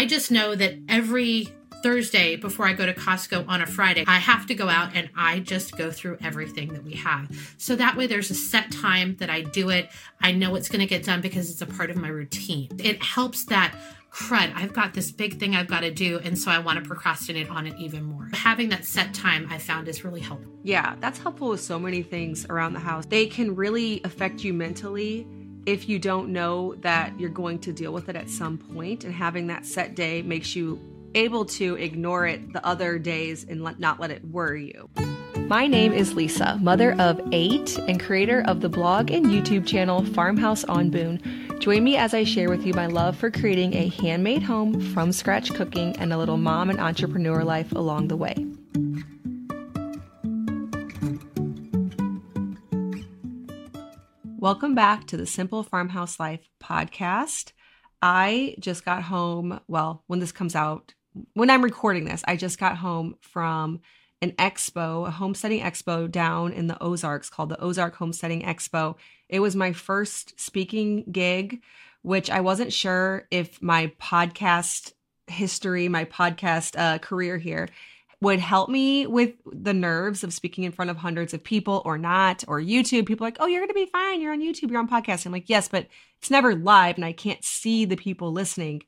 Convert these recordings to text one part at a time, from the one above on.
I just know that every Thursday before I go to Costco on a Friday, I have to go out and I just go through everything that we have. So that way there's a set time that I do it. I know it's going to get done because it's a part of my routine. It helps that crud, I've got this big thing I've got to do. And so I want to procrastinate on it even more. Having that set time I found is really helpful. Yeah, that's helpful with so many things around the house. They can really affect you mentally if you don't know that you're going to deal with it at some point and having that set day makes you able to ignore it the other days and let, not let it worry you. My name is Lisa, mother of eight and creator of the blog and YouTube channel Farmhouse on Boone. Join me as I share with you my love for creating a handmade home from scratch cooking and a little mom and entrepreneur life along the way. Welcome back to the Simple Farmhouse Life podcast. I just got home. Well, when this comes out, when I'm recording this, I just got home from an expo, a homesteading expo down in the Ozarks called the Ozark Homesteading Expo. It was my first speaking gig, which I wasn't sure if my podcast history, my podcast uh, career here would help me with the nerves of speaking in front of hundreds of people or not, or YouTube. People like, oh, you're going to be fine. You're on YouTube, you're on podcast. I'm like, yes, but it's never live and I can't see the people listening.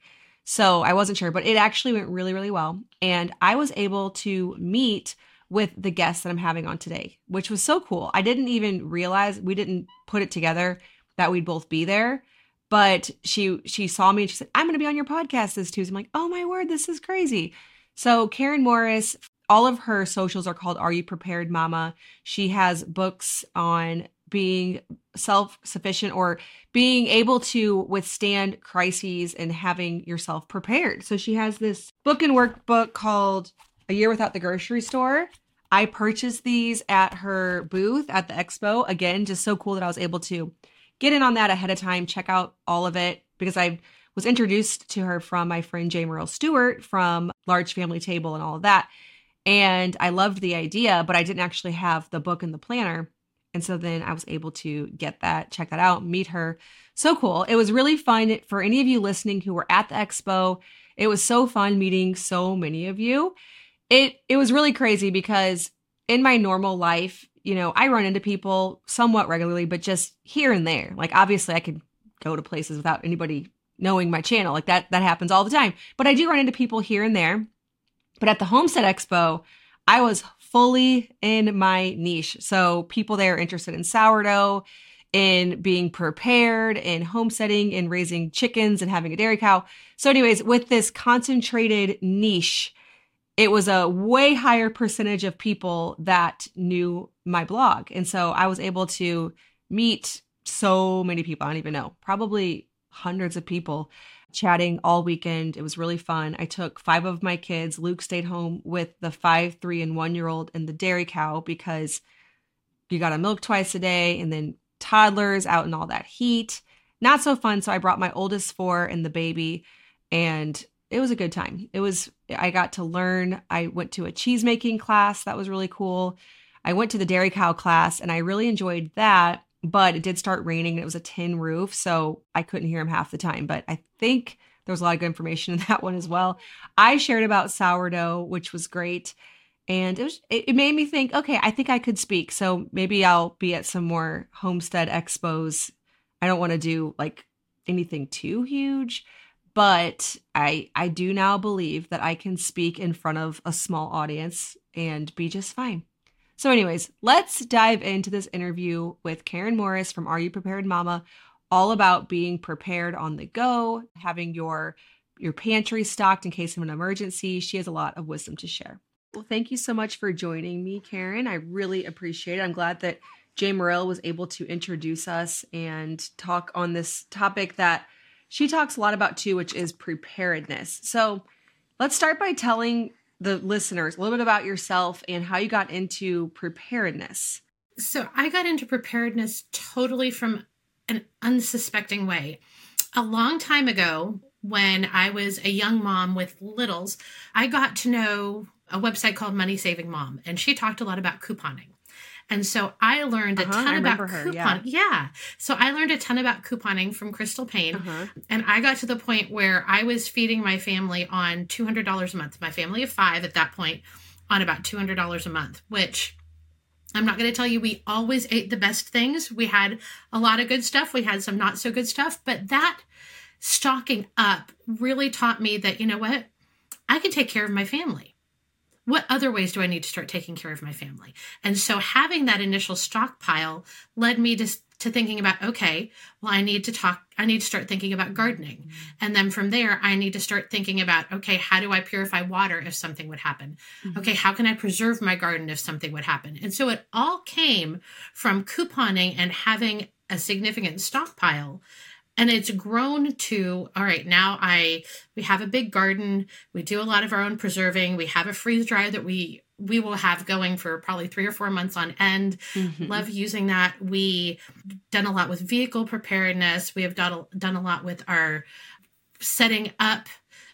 So I wasn't sure, but it actually went really, really well. And I was able to meet with the guest that I'm having on today, which was so cool. I didn't even realize we didn't put it together that we'd both be there. But she she saw me and she said, I'm gonna be on your podcast this Tuesday. I'm like, oh my word, this is crazy. So Karen Morris, all of her socials are called Are You Prepared Mama? She has books on being self sufficient or being able to withstand crises and having yourself prepared. So she has this book and workbook called A Year Without the Grocery Store. I purchased these at her booth at the expo. Again, just so cool that I was able to get in on that ahead of time, check out all of it because I was introduced to her from my friend Jamerrill Stewart from Large Family Table and all of that. And I loved the idea, but I didn't actually have the book and the planner. And so then I was able to get that, check that out, meet her. So cool. It was really fun for any of you listening who were at the expo. It was so fun meeting so many of you. It it was really crazy because in my normal life, you know, I run into people somewhat regularly, but just here and there. Like obviously I could go to places without anybody knowing my channel. Like that that happens all the time. But I do run into people here and there. But at the Homestead Expo, I was fully in my niche. So people there are interested in sourdough, in being prepared, in homesteading, in raising chickens and having a dairy cow. So, anyways, with this concentrated niche, it was a way higher percentage of people that knew my blog. And so I was able to meet so many people. I don't even know, probably hundreds of people chatting all weekend. It was really fun. I took five of my kids. Luke stayed home with the five, three, and one year old and the dairy cow because you got to milk twice a day and then toddlers out in all that heat. Not so fun. So I brought my oldest four and the baby, and it was a good time. It was, I got to learn. I went to a cheese making class. That was really cool. I went to the dairy cow class and I really enjoyed that but it did start raining and it was a tin roof so i couldn't hear him half the time but i think there was a lot of good information in that one as well. I shared about sourdough which was great and it was it, made me think okay i think i could speak so maybe i'll be at some more homestead expos. I don't want to do like anything too huge but i i do now believe that i can speak in front of a small audience and be just fine so, anyways, let's dive into this interview with Karen Morris from Are You Prepared Mama, all about being prepared on the go, having your your pantry stocked in case of an emergency. She has a lot of wisdom to share. Well, thank you so much for joining me, Karen. I really appreciate it. I'm glad that Jamerrill was able to introduce us and talk on this topic that she talks a lot about too, which is preparedness. So let's start by telling the listeners a little bit about yourself and how you got into preparedness. So, I got into preparedness totally from an unsuspecting way. A long time ago, when I was a young mom with littles, I got to know a website called Money Saving Mom, and she talked a lot about couponing. And so I learned a Uh-huh, ton about remember her, coupon. Yeah. So I learned a ton about couponing from Crystal Paine. Uh-huh. And I got to the point where I was feeding my family on $200 a month. My family of five at that point on about $200 a month, which I'm not going to tell you we always ate the best things. We had a lot of good stuff, we had some not so good stuff, but that stocking up really taught me that, you know what? I can take care of my family. What other ways do I need to start taking care of my family? And so having that initial stockpile led me to, to thinking about, okay, well, I need to talk, I need to start thinking about gardening. Mm-hmm. And then from there, I need to start thinking about, okay, how do I purify water if something would happen? Mm-hmm. Okay, how can I preserve my garden if something would happen? And so it all came from couponing and having a significant stockpile and it's grown to all right now i we have a big garden. We do a lot of our own preserving. We have a freeze dryer that we we will have going for probably three or four months on end. Mhm. love using that. We done a lot with vehicle preparedness. We have done a, done a lot with our setting up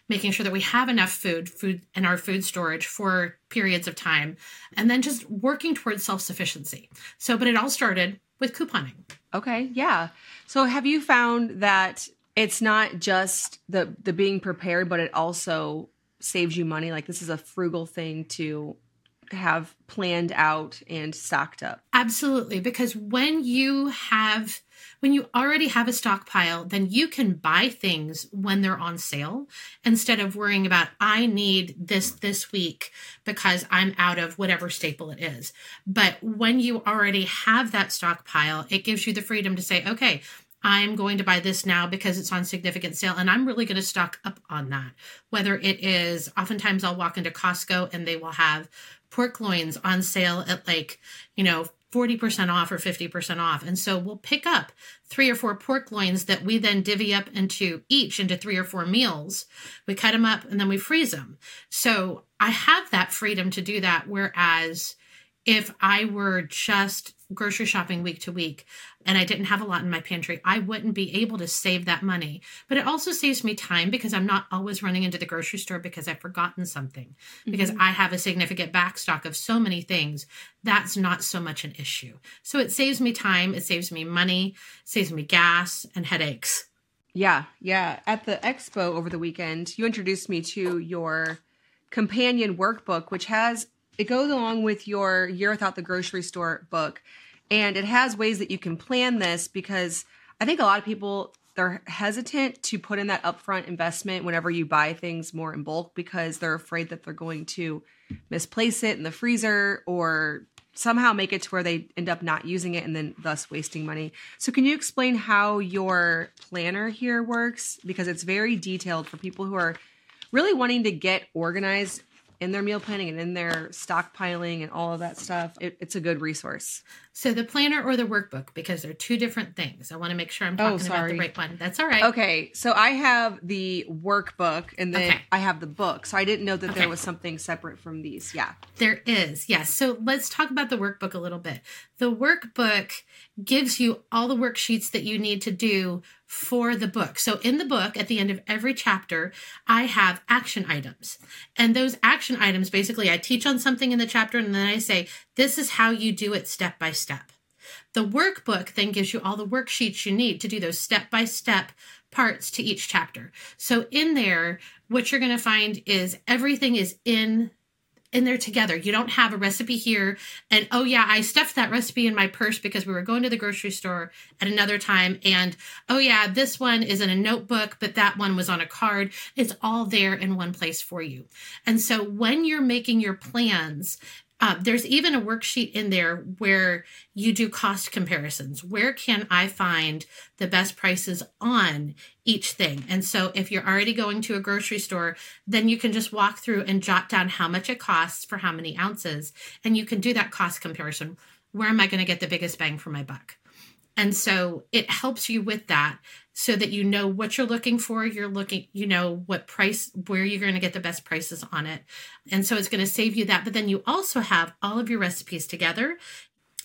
making sure that we have enough food food in our food storage for periods of time and then just working towards self-sufficiency. So but it all started with couponing. Okay, yeah. So have you found that it's not just the the being prepared, but it also saves you money? Like this is a frugal thing to have planned out and stocked up. Absolutely, because when you have when you already have a stockpile, then you can buy things when they're on sale instead of worrying about I need this this week because I'm out of whatever staple it is. But when you already have that stockpile, it gives you the freedom to say, okay, I'm going to buy this now because it's on significant sale and I'm really going to stock up on that. Whether it is oftentimes I'll walk into Costco and they will have pork loins on sale at like, you know, 40% off or 50% off. And so we'll pick up three or four pork loins that we then divvy up into each into three or four meals. We cut them up and then we freeze them. So I have that freedom to do that. Whereas if I were just grocery shopping week to week and I didn't have a lot in my pantry, I wouldn't be able to save that money. But it also saves me time because I'm not always running into the grocery store because I've forgotten something, because mm-hmm. I have a significant backstock of so many things. That's not so much an issue. So it saves me time, it saves me money, saves me gas and headaches. Yeah, yeah. At the expo over the weekend, you introduced me to your companion workbook, which has it goes along with your year without the grocery store book, and it has ways that you can plan this because I think a lot of people they're hesitant to put in that upfront investment whenever you buy things more in bulk because they're afraid that they're going to misplace it in the freezer or somehow make it to where they end up not using it and then thus wasting money. So can you explain how your planner here works because it's very detailed for people who are really wanting to get organized in their meal planning and in their stockpiling and all of that stuff. It, it's a good resource. So the planner or the workbook, because they're two different things. I want to make sure I'm Oh, talking about the right one. That's all right. Okay, so I have the workbook and then Okay. I have the book. So I didn't know that Okay. there was something separate from these. Yeah. There is, yes. So let's talk about the workbook a little bit. The workbook gives you all the worksheets that you need to do for the book. So in the book, at the end of every chapter, I have action items. And those action items basically, I teach on something in the chapter and then I say, this is how you do it step by step. The workbook then gives you all the worksheets you need to do those step by step parts to each chapter. So in there, what you're going to find is everything is in in there together. You don't have a recipe here and oh yeah, I stuffed that recipe in my purse because we were going to the grocery store at another time and oh yeah, this one is in a notebook but that one was on a card. It's all there in one place for you. And so when you're making your plans, uh, there's even a worksheet in there where you do cost comparisons. Where can I find the best prices on each thing? And so if you're already going to a grocery store, then you can just walk through and jot down how much it costs for how many ounces. And you can do that cost comparison. Where am I going to get the biggest bang for my buck? And so it helps you with that so that you know what you're looking for. You're looking, you know, what price, where you're going to get the best prices on it. And so it's going to save you that. But then you also have all of your recipes together.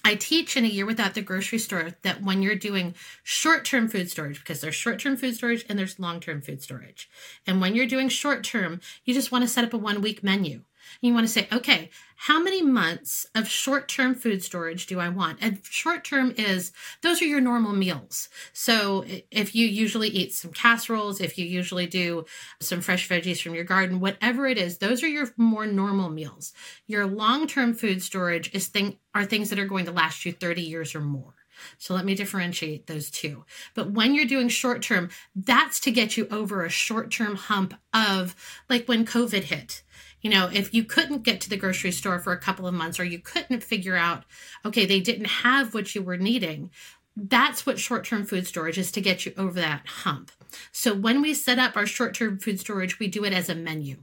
I teach in a year without the grocery store that when you're doing short term food storage, because there's short term food storage and there's long term food storage. And when you're doing short term, you just want to set up a one week menu. You want to say, okay, how many months of short term food storage do I want? And short term is those are your normal meals. So if you usually eat some casseroles, if you usually do some fresh veggies from your garden, whatever it is, those are your more normal meals. Your long term food storage is thing are things that are going to last you 30 years or more. So let me differentiate those two. But when you're doing short term, that's to get you over a short term hump of like when COVID hit. You know, if you couldn't get to the grocery store for a couple of months or you couldn't figure out, okay, they didn't have what you were needing, that's what short term food storage is to get you over that hump. So when we set up our short term food storage, we do it as a menu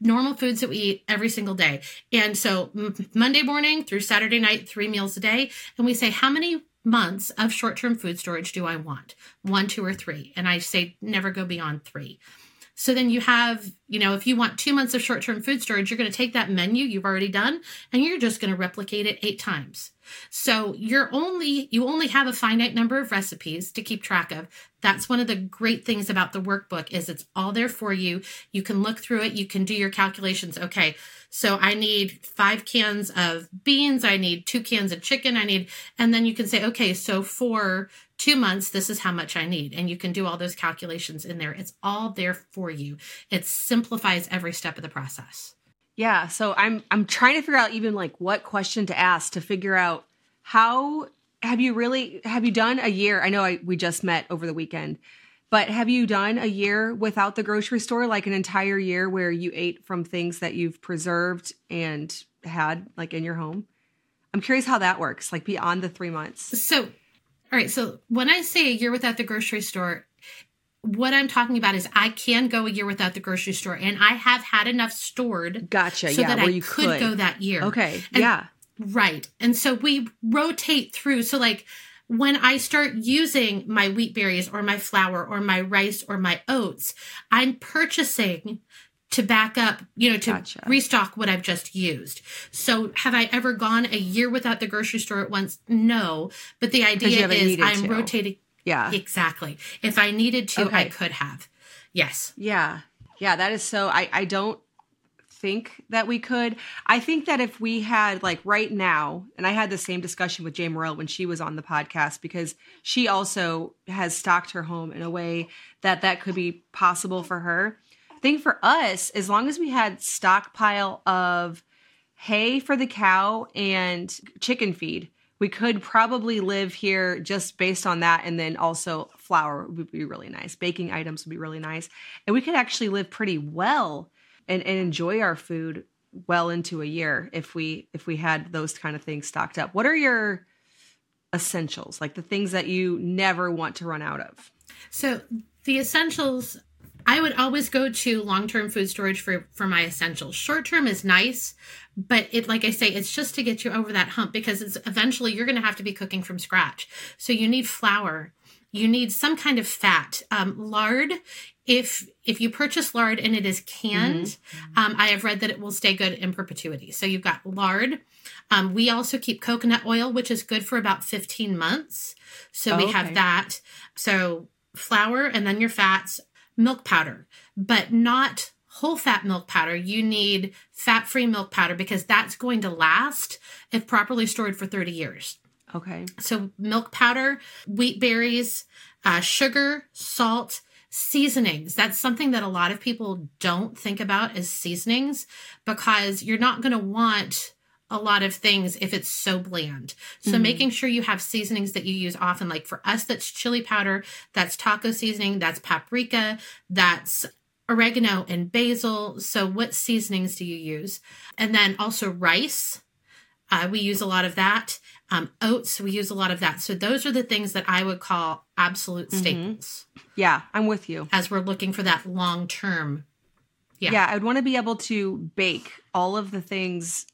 normal foods that we eat every single day. And so Monday morning through Saturday night, three meals a day. And we say, how many months of short term food storage do I want? One, two, or three. And I say, never go beyond three. So then you have, you know, if you want two months of short term food storage, you're going to take that menu you've already done and you're just going to replicate it eight times. So you're only you only have a finite number of recipes to keep track of. That's one of the great things about the workbook is it's all there for you. You can look through it, you can do your calculations. Okay, so I need 5 cans of beans, I need 2 cans of chicken, I need and then you can say okay, so for 2 months this is how much I need and you can do all those calculations in there. It's all there for you. It simplifies every step of the process. Yeah, so I'm I'm trying to figure out even like what question to ask to figure out how have you really have you done a year? I know I, we just met over the weekend, but have you done a year without the grocery store like an entire year where you ate from things that you've preserved and had like in your home? I'm curious how that works, like beyond the 3 months. So, all right, so when I say a year without the grocery store, what I'm talking about is I can go a year without the grocery store, and I have had enough stored. Gotcha. So yeah, that I could, could go that year. Okay. And- yeah. Right. And so we rotate through. So like when I start using my wheat berries or my flour or my rice or my oats, I'm purchasing to back up, you know, to Gotcha. restock what I've just used. So have I ever gone a year without the grocery store at once? No. But the idea is I'm to. rotating Yeah. exactly. If I needed to, I could have. Yes. Yeah. Yeah, that is so I I don't think that we could. I think that if we had like right now, and I had the same discussion with Jamerrill when she was on the podcast because she also has stocked her home in a way that that could be possible for her. I think for us, as long as we had stockpile of hay for the cow and chicken feed, we could probably live here just based on that. And then also flour would be really nice. Baking items would be really nice. And we could actually live pretty well and, and enjoy our food well into a year if we if we had those kind of things stocked up. What are your essentials? Like the things that you never want to run out of? So the essentials, I would always go to long-term food storage for for my essentials. Short-term is nice, but it like I say, it's just to get you over that hump because it's eventually you're going to have to be cooking from scratch. So you need flour, you need some kind of fat, um, lard. If if you purchase lard and it is canned, um, I have read that it will stay good in perpetuity. So you've got lard. Um, we also keep coconut oil, which is good for about 15 months. So Oh, we okay. have that. So flour and then your fats, milk powder, but not whole fat milk powder. You need fat free milk powder because that's going to last if properly stored for 30 years. Okay. So milk powder, wheat berries, uh, sugar, salt, seasonings. That's something that a lot of people don't think about as seasonings because you're not going to want a lot of things if it's so bland. So Mhm. making sure you have seasonings that you use often like for us that's chili powder, that's taco seasoning, that's paprika, that's oregano and basil. So what seasonings do you use? And then also rice. Uh, we use a lot of that. Um, oats, we use a lot of that. So those are the things that I would call absolute Mhm. staples Yeah, I'm with you. as we're looking for that long term. Yeah. Yeah. I'd want to be able to bake all of the things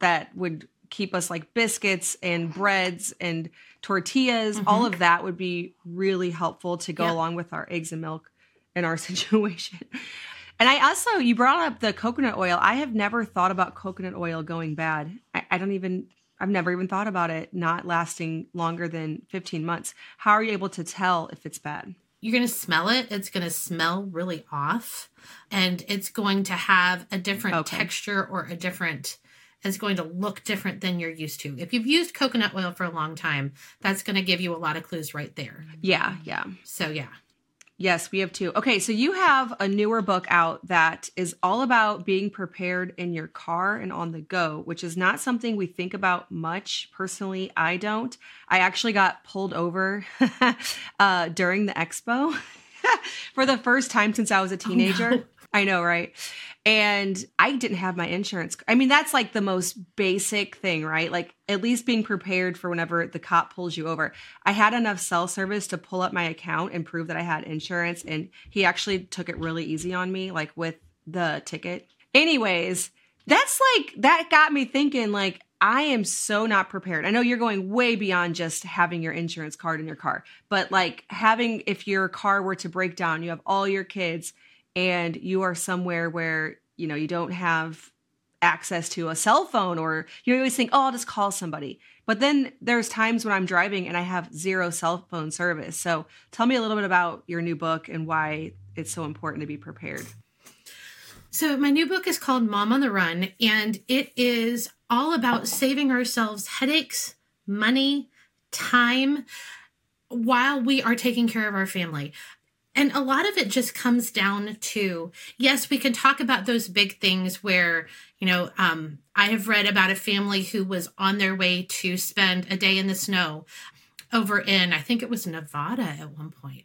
that would keep us like biscuits and breads and tortillas. All mm-hmm. of that would be really helpful to go Yep. along with our eggs and milk in our situation. And I also, you brought up the coconut oil. I have never thought about coconut oil going bad. I, I don't even, I've never even thought about it not lasting longer than 15 months. How are you able to tell if it's bad? you're going to smell it. It's going to smell really off and it's going to have a different Okay. texture or a different it's going to look different than you're used to. If you've used coconut oil for a long time, that's going to give you a lot of clues right there. Yeah, yeah. So yeah. Yes, we have two. Okay, so you have a newer book out that is all about being prepared in your car and on the go, which is not something we think about much. Personally, I don't. I actually got pulled over uh, during the expo for the first time since I was a teenager. no. I know, right? And I didn't have my insurance. I mean, that's like the most basic thing, right? Like at least being prepared for whenever the cop pulls you over. I had enough cell service to pull up my account and prove that I had insurance. And he actually took it really easy on me, like with the ticket. Anyways, that's like, that got me thinking, like, I am so not prepared. I know you're going way beyond just having your insurance card in your car, but like having, if your car were to break down, you have all your kids and you are somewhere where you know you don't have access to a cell phone or you always think oh i'll just call somebody. But then there's times when i'm driving and i have zero cell phone service. So tell me a little bit about your new book and why it's so important to be prepared. So, my new book is called Mom on the Run, and it is all about saving ourselves headaches, money, time while we are taking care of our family. And a lot of it just comes down to yes, we can talk about those big things where, you know, um, I have read about a family who was on their way to spend a day in the snow over in, I think it was Nevada at one point.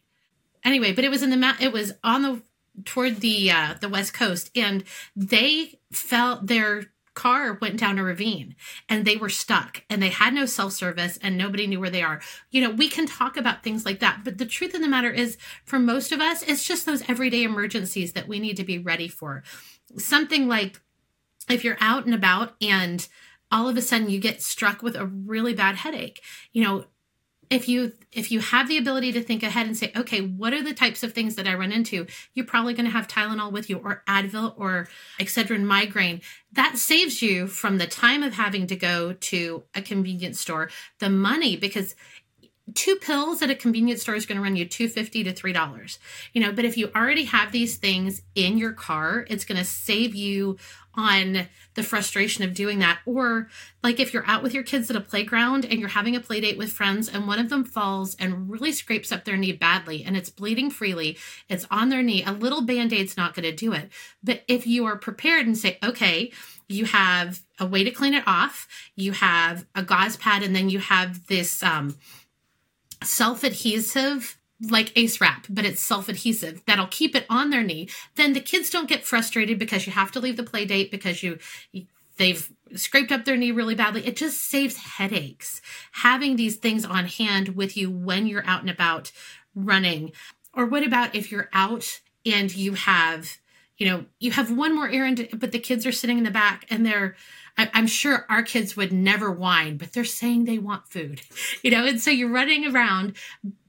Anyway, but it was in the, it was on the, toward the uh, the west coast and they felt their car went down a ravine and they were stuck and they had no self service and nobody knew where they are. You know we can talk about things like that but the truth of the matter is for most of us it's just those everyday emergencies that we need to be ready for. Something like if you're out and about and all of a sudden you get struck with a really bad headache you know if you if you have the ability to think ahead and say okay what are the types of things that i run into? You're probably going to have tylenol with you or advil or excedrin migraine. That saves you from the time of having to go to a convenience store. The money because two pills at a convenience store is going to run you 250 to $3 you know but if you already have these things in your car it's going to save you on the frustration of doing that. Or like if you're out with your kids at a playground and you're having a play date with friends and one of them falls and really scrapes up their knee badly and it's bleeding freely it's on their knee a little band-aid's not going to do it. But if you are prepared and say okay you have a way to clean it off. You have a gauze pad and then you have this um, self-adhesive like ace wrap but it's self-adhesive that'll keep it on their knee then the kids don't get frustrated because you have to leave the play date because you they've scraped up their knee really badly it just saves headaches having these things on hand with you when you're out and about running or what about if you're out and you have you know you have one more errand but the kids are sitting in the back and they're I'm sure our kids would never whine, but they're saying they want food, you know, and so you're running around.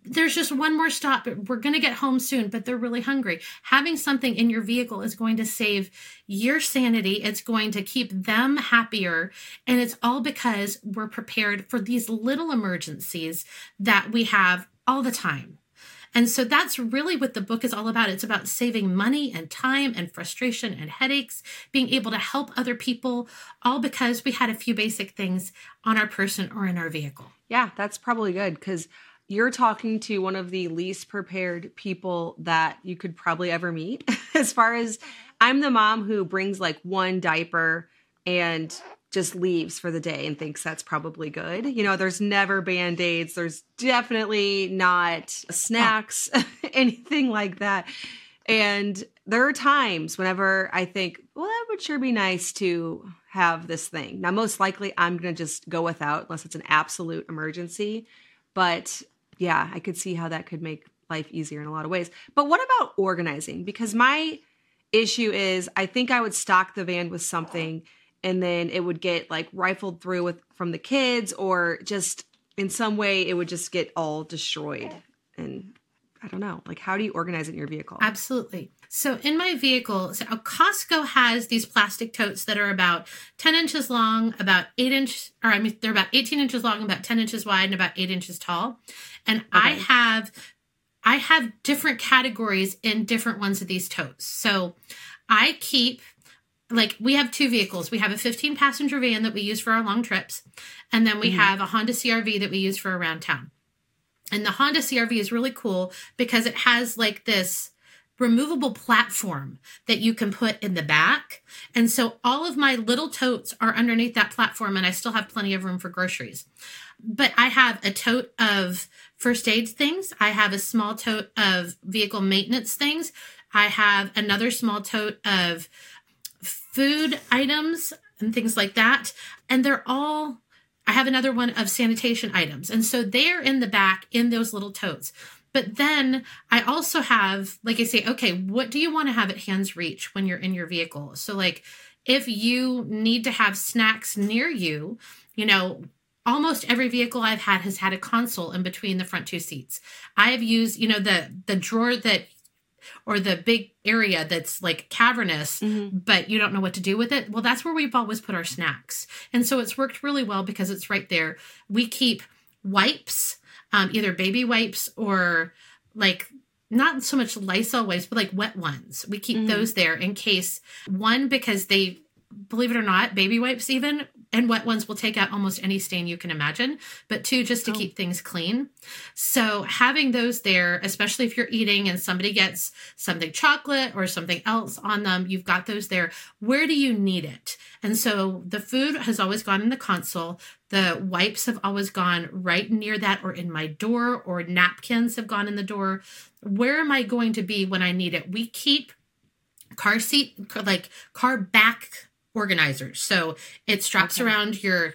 There's just one more stop. but We're going to get home soon, but they're really hungry. Having something in your vehicle is going to save your sanity. It's going to keep them happier. And it's all because we're prepared for these little emergencies that we have all the time. And so that's really what the book is all about. It's about saving money and time and frustration and headaches, being able to help other people, all because we had a few basic things on our person or in our vehicle. Yeah, that's probably good because you're talking to one of the least prepared people that you could probably ever meet. as far as I'm the mom who brings like one diaper and just leaves for the day and thinks that's probably good. You know, there's never band aids, there's definitely not snacks, anything like that. And there are times whenever I think, well, that would sure be nice to have this thing. Now, most likely I'm going to just go without unless it's an absolute emergency. But yeah, I could see how that could make life easier in a lot of ways. But what about organizing? Because my issue is I think I would stock the van with something and then it would get like rifled through with from the kids or just in some way it would just get all destroyed. And I don't know, like how do you organize it in your vehicle? Absolutely. So in my vehicle, so Costco has these plastic totes that are about 10 inches long, about eight inch, or I mean, they're about 18 inches long, about 10 inches wide, and about eight inches tall. And I have I have different categories in different ones of these totes. So I keep like we have two vehicles. We have a 15 passenger van that we use for our long trips, and then we mm-hmm. have a Honda CRV that we use for around town. And the Honda CRV is really cool because it has like this removable platform that you can put in the back. And so all of my little totes are underneath that platform, and I still have plenty of room for groceries. But I have a tote of first aid things, I have a small tote of vehicle maintenance things, I have another small tote of food items and things like that. And they're all, I have another one of sanitation items. And so they're in the back in those little totes. But then I also have, like I say, okay, what do you want to have at hand's reach when you're in your vehicle? So, like, if you need to have snacks near you, you know, almost every vehicle I've had has had a console in between the front two seats. I have used, you know, the the drawer that or the big area that's like cavernous, mm-hmm. but you don't know what to do with it. Well, that's where we've always put our snacks. And so it's worked really well because it's right there. We keep wipes, um, either baby wipes or like not so much Lysol wipes, but like wet ones. We keep mm-hmm. those there in case one, because they believe it or not, baby wipes even and wet ones will take out almost any stain you can imagine, but two, just to oh. keep things clean. So having those there, especially if you're eating and somebody gets something chocolate or something else on them, you've got those there. Where do you need it? And so the food has always gone in the console. The wipes have always gone right near that or in my door, or napkins have gone in the door. Where am I going to be when I need it? We keep car seat, like car back organizers. So it straps okay. around your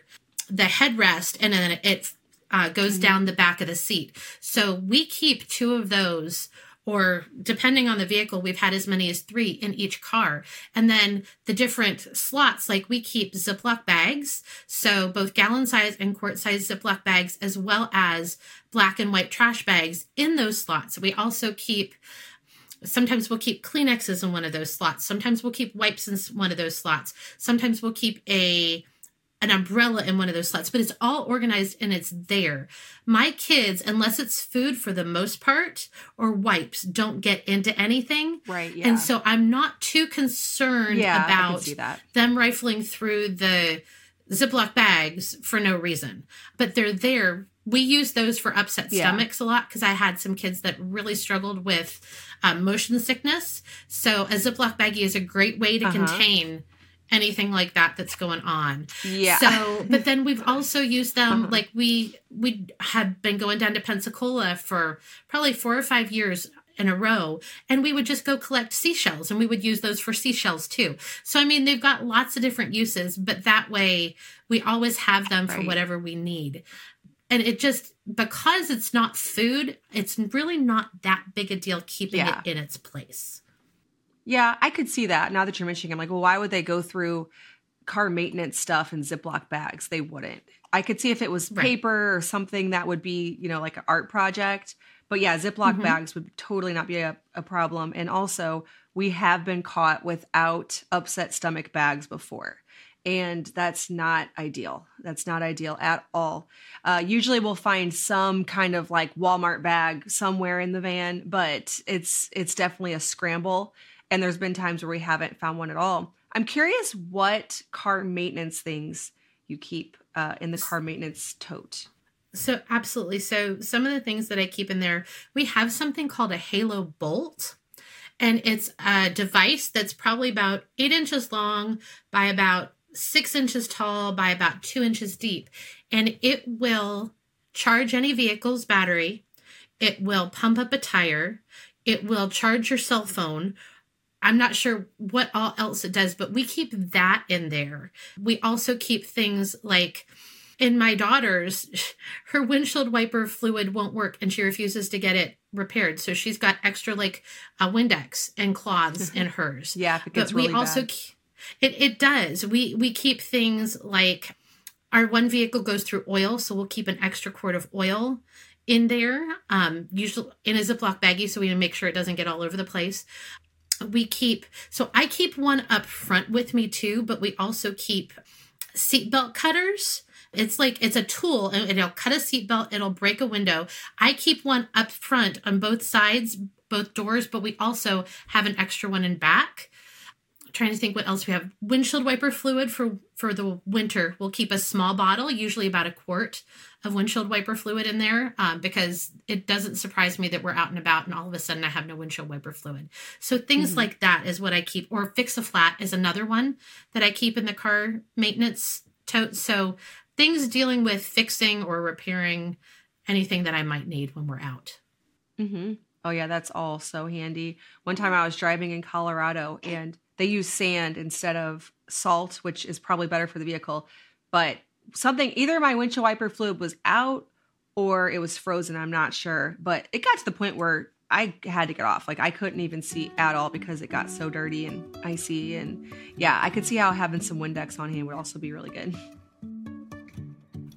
the headrest and then it uh, goes mm-hmm. down the back of the seat. So we keep two of those or depending on the vehicle, we've had as many as three in each car. And then the different slots, like we keep Ziploc bags. So both gallon size and quart size Ziploc bags, as well as black and white trash bags in those slots. We also keep Sometimes we'll keep Kleenexes in one of those slots. Sometimes we'll keep wipes in one of those slots. Sometimes we'll keep a an umbrella in one of those slots, but it's all organized and it's there. My kids, unless it's food for the most part or wipes, don't get into anything. Right. Yeah. And so I'm not too concerned yeah, about them rifling through the Ziploc bags for no reason. But they're there. We use those for upset yeah. stomachs a lot because I had some kids that really struggled with um, motion sickness. So a Ziploc baggie is a great way to uh-huh. contain anything like that that's going on. Yeah. So, but then we've also used them uh-huh. like we we have been going down to Pensacola for probably 4 or 5 years in a row and we would just go collect seashells and we would use those for seashells too. So I mean they've got lots of different uses, but that way we always have them right. for whatever we need and it just because it's not food it's really not that big a deal keeping yeah. it in its place. Yeah i could see that now that you're mentioning i'm like well why would they go through car maintenance stuff in ziploc bags? They wouldn't. I could see if it was right. paper or something that would be you know like an art project. But yeah ziploc mm-hmm. bags would totally not be a, a problem. And also we have been caught without upset stomach bags before and that's not ideal. That's not ideal at all. Uh, usually, we'll find some kind of like Walmart bag somewhere in the van, but it's it's definitely a scramble. And there's been times where we haven't found one at all. I'm curious what car maintenance things you keep uh, in the car maintenance tote. So, absolutely. So, some of the things that I keep in there, we have something called a Halo Bolt and it's a device that's probably about eight inches long by about six inches tall by about two inches deep, and it will charge any vehicle's battery. It will pump up a tire. It will charge your cell phone. I'm not sure what all else it does, but we keep that in there. We also keep things like in my daughter's, her windshield wiper fluid won't work and she refuses to get it repaired. So she's got extra like a Windex and cloths in hers. yeah, but we also bad. It it does. We we keep things like our one vehicle goes through oil, so we'll keep an extra quart of oil in there, um, usually in a Ziploc baggie, so we make sure it doesn't get all over the place. We keep so I keep one up front with me too, but we also keep seatbelt cutters It's like it's a tool and it'll cut a seatbelt, it'll break a window. I keep one up front on both sides, both doors, but we also have an extra one in back. Trying to think what else we have. Windshield wiper fluid for for the winter. We'll keep a small bottle, usually about a quart of windshield wiper fluid in there um, because it doesn't surprise me that we're out and about and all of a sudden I have no windshield wiper fluid. So things mm-hmm. like that is what I keep. Or fix a flat is another one that I keep in the car maintenance tote. So things dealing with fixing or repairing anything that I might need when we're out. Mm-hmm. Oh yeah, that's all so handy. One time I was driving in Colorado and they use sand instead of salt, which is probably better for the vehicle. But something either my windshield wiper fluid was out or it was frozen. I'm not sure, but it got to the point where I had to get off. Like I couldn't even see at all because it got so dirty and icy. And yeah, I could see how having some Windex on hand would also be really good.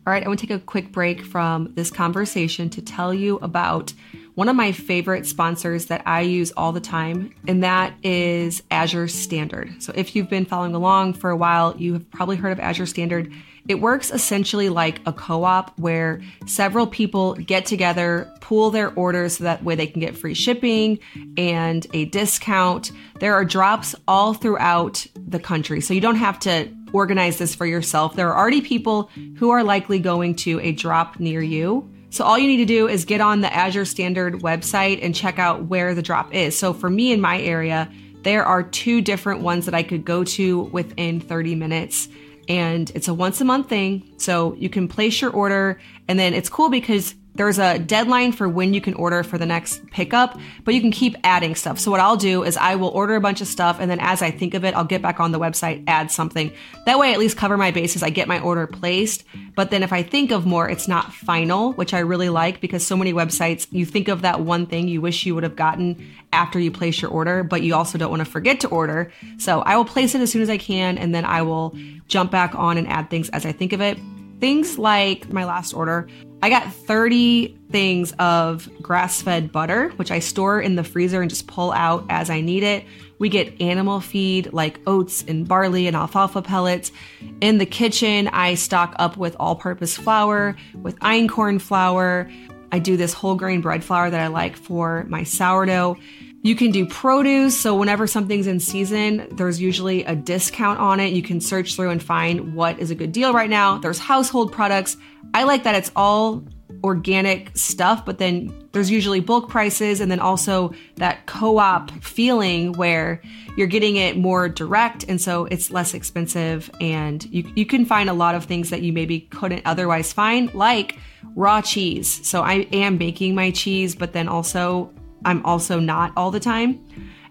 All right, I want to take a quick break from this conversation to tell you about one of my favorite sponsors that I use all the time, and that is Azure Standard. So if you've been following along for a while, you have probably heard of Azure Standard. It works essentially like a co op where several people get together, pool their orders so that way they can get free shipping and a discount. There are drops all throughout the country. So you don't have to organize this for yourself. There are already people who are likely going to a drop near you. So all you need to do is get on the Azure Standard website and check out where the drop is. So for me in my area, there are two different ones that I could go to within 30 minutes. And it's a once a month thing. So you can place your order. And then it's cool because there's a deadline for when you can order for the next pickup, but you can keep adding stuff. So what I'll do is I will order a bunch of stuff and then as I think of it, I'll get back on the website, add something. That way I at least cover my bases. I get my order placed. But then if I think of more, it's not final, which I really like because so many websites, you think of that one thing you wish you would have gotten after you place your order, but you also don't want to forget to order. So I will place it as soon as I can and then I will jump back on and add things as I think of it. Things like my last order, I got 30 things of grass fed butter, which I store in the freezer and just pull out as I need it. We get animal feed like oats and barley and alfalfa pellets. In the kitchen, I stock up with all purpose flour, with einkorn flour. I do this whole grain bread flour that I like for my sourdough. You can do produce. So whenever something's in season, there's usually a discount on it. You can search through and find what is a good deal right now. There's household products. I like that it's all organic stuff, but then there's usually bulk prices and then also that co-op feeling where you're getting it more direct and so it's less expensive and you, you can find a lot of things that you maybe couldn't otherwise find, like raw cheese. So I am baking my cheese, but then also I'm also not all the time.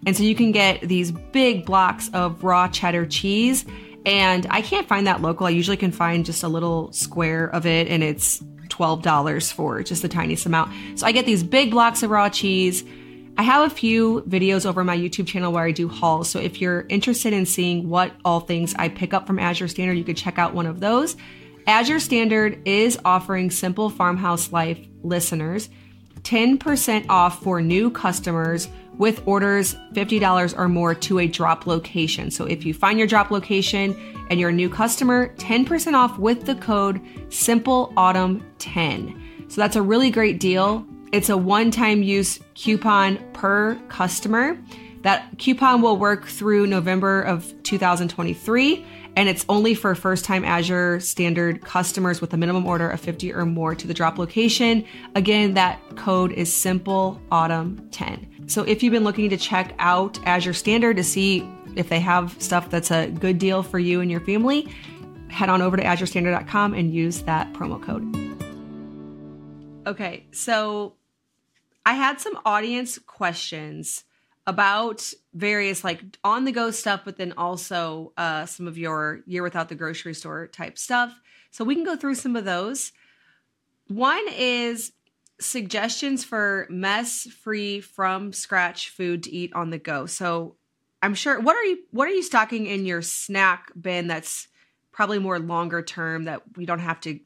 And so you can get these big blocks of raw cheddar cheese. And I can't find that local. I usually can find just a little square of it, and it's $12 for just the tiniest amount. So I get these big blocks of raw cheese. I have a few videos over my YouTube channel where I do hauls. So if you're interested in seeing what all things I pick up from Azure Standard, you could check out one of those. Azure Standard is offering Simple Farmhouse Life listeners 10% off for new customers with orders $50 or more to a drop location. So if you find your drop location and you're a new customer, 10% off with the code SimpleAutumn10. So that's a really great deal. It's a one time use coupon per customer. That coupon will work through November of 2023 and it's only for first time Azure standard customers with a minimum order of 50 or more to the drop location. Again, that code is simple autumn 10. So if you've been looking to check out Azure standard to see if they have stuff that's a good deal for you and your family, head on over to azurestandard.com and use that promo code. Okay, so I had some audience questions about various like on the go stuff, but then also uh, some of your year without the grocery store type stuff. So we can go through some of those. One is suggestions for mess free from scratch food to eat on the go. So I'm sure what are you what are you stocking in your snack bin that's probably more longer term that we don't have to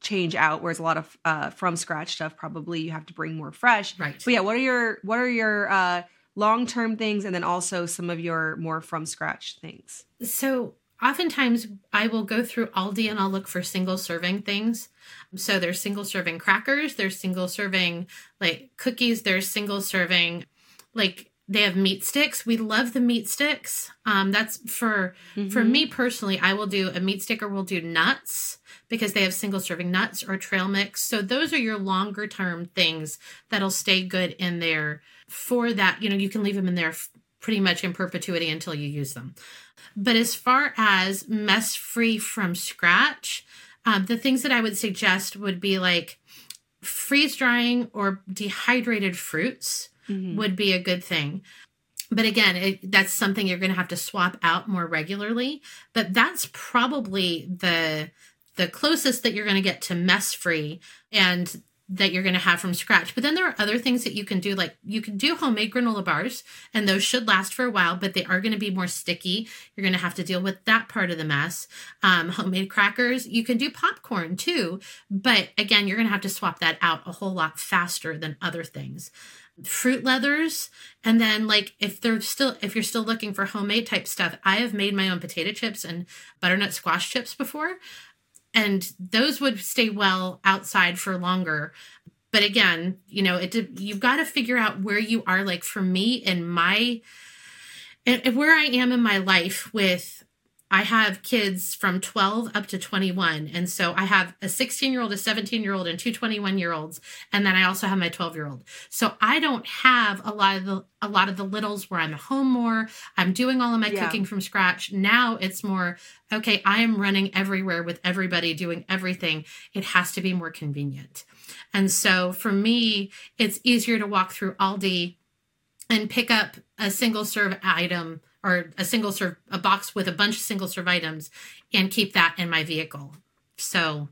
change out whereas a lot of uh, from scratch stuff probably you have to bring more fresh right but yeah what are your what are your uh, long term things and then also some of your more from scratch things? So oftentimes I will go through Aldi and I'll look for single serving things. So there's single serving crackers, there's single serving like cookies, there's single serving like they have meat sticks. We love the meat sticks. Um, that's for mm-hmm. for me personally. I will do a meat stick or we'll do nuts because they have single serving nuts or trail mix. So those are your longer term things that'll stay good in there for that. You know, you can leave them in there pretty much in perpetuity until you use them. But as far as mess free from scratch, um, the things that I would suggest would be like freeze drying or dehydrated fruits mm-hmm. would be a good thing. But again, it, that's something you're going to have to swap out more regularly. But that's probably the the closest that you're going to get to mess free and that you're going to have from scratch. But then there are other things that you can do, like you can do homemade granola bars, and those should last for a while, but they are going to be more sticky. You're going to have to deal with that part of the mess. Um, homemade crackers, you can do popcorn too, but again, you're going to have to swap that out a whole lot faster than other things fruit leathers and then like if they're still if you're still looking for homemade type stuff i have made my own potato chips and butternut squash chips before and those would stay well outside for longer. But again you know it you've got to figure out where you are like for me and my and where i am in my life with I have kids from 12 up to 21. And so I have a 16 year old, a 17 year old, and two 21 year olds. And then I also have my 12 year old. So I don't have a lot of the, a lot of the littles where I'm home more. I'm doing all of my yeah. cooking from scratch. Now it's more, okay, I am running everywhere with everybody doing everything. It has to be more convenient. And so for me, it's easier to walk through Aldi and pick up a single serve item or a single serve a box with a bunch of single serve items and keep that in my vehicle. So,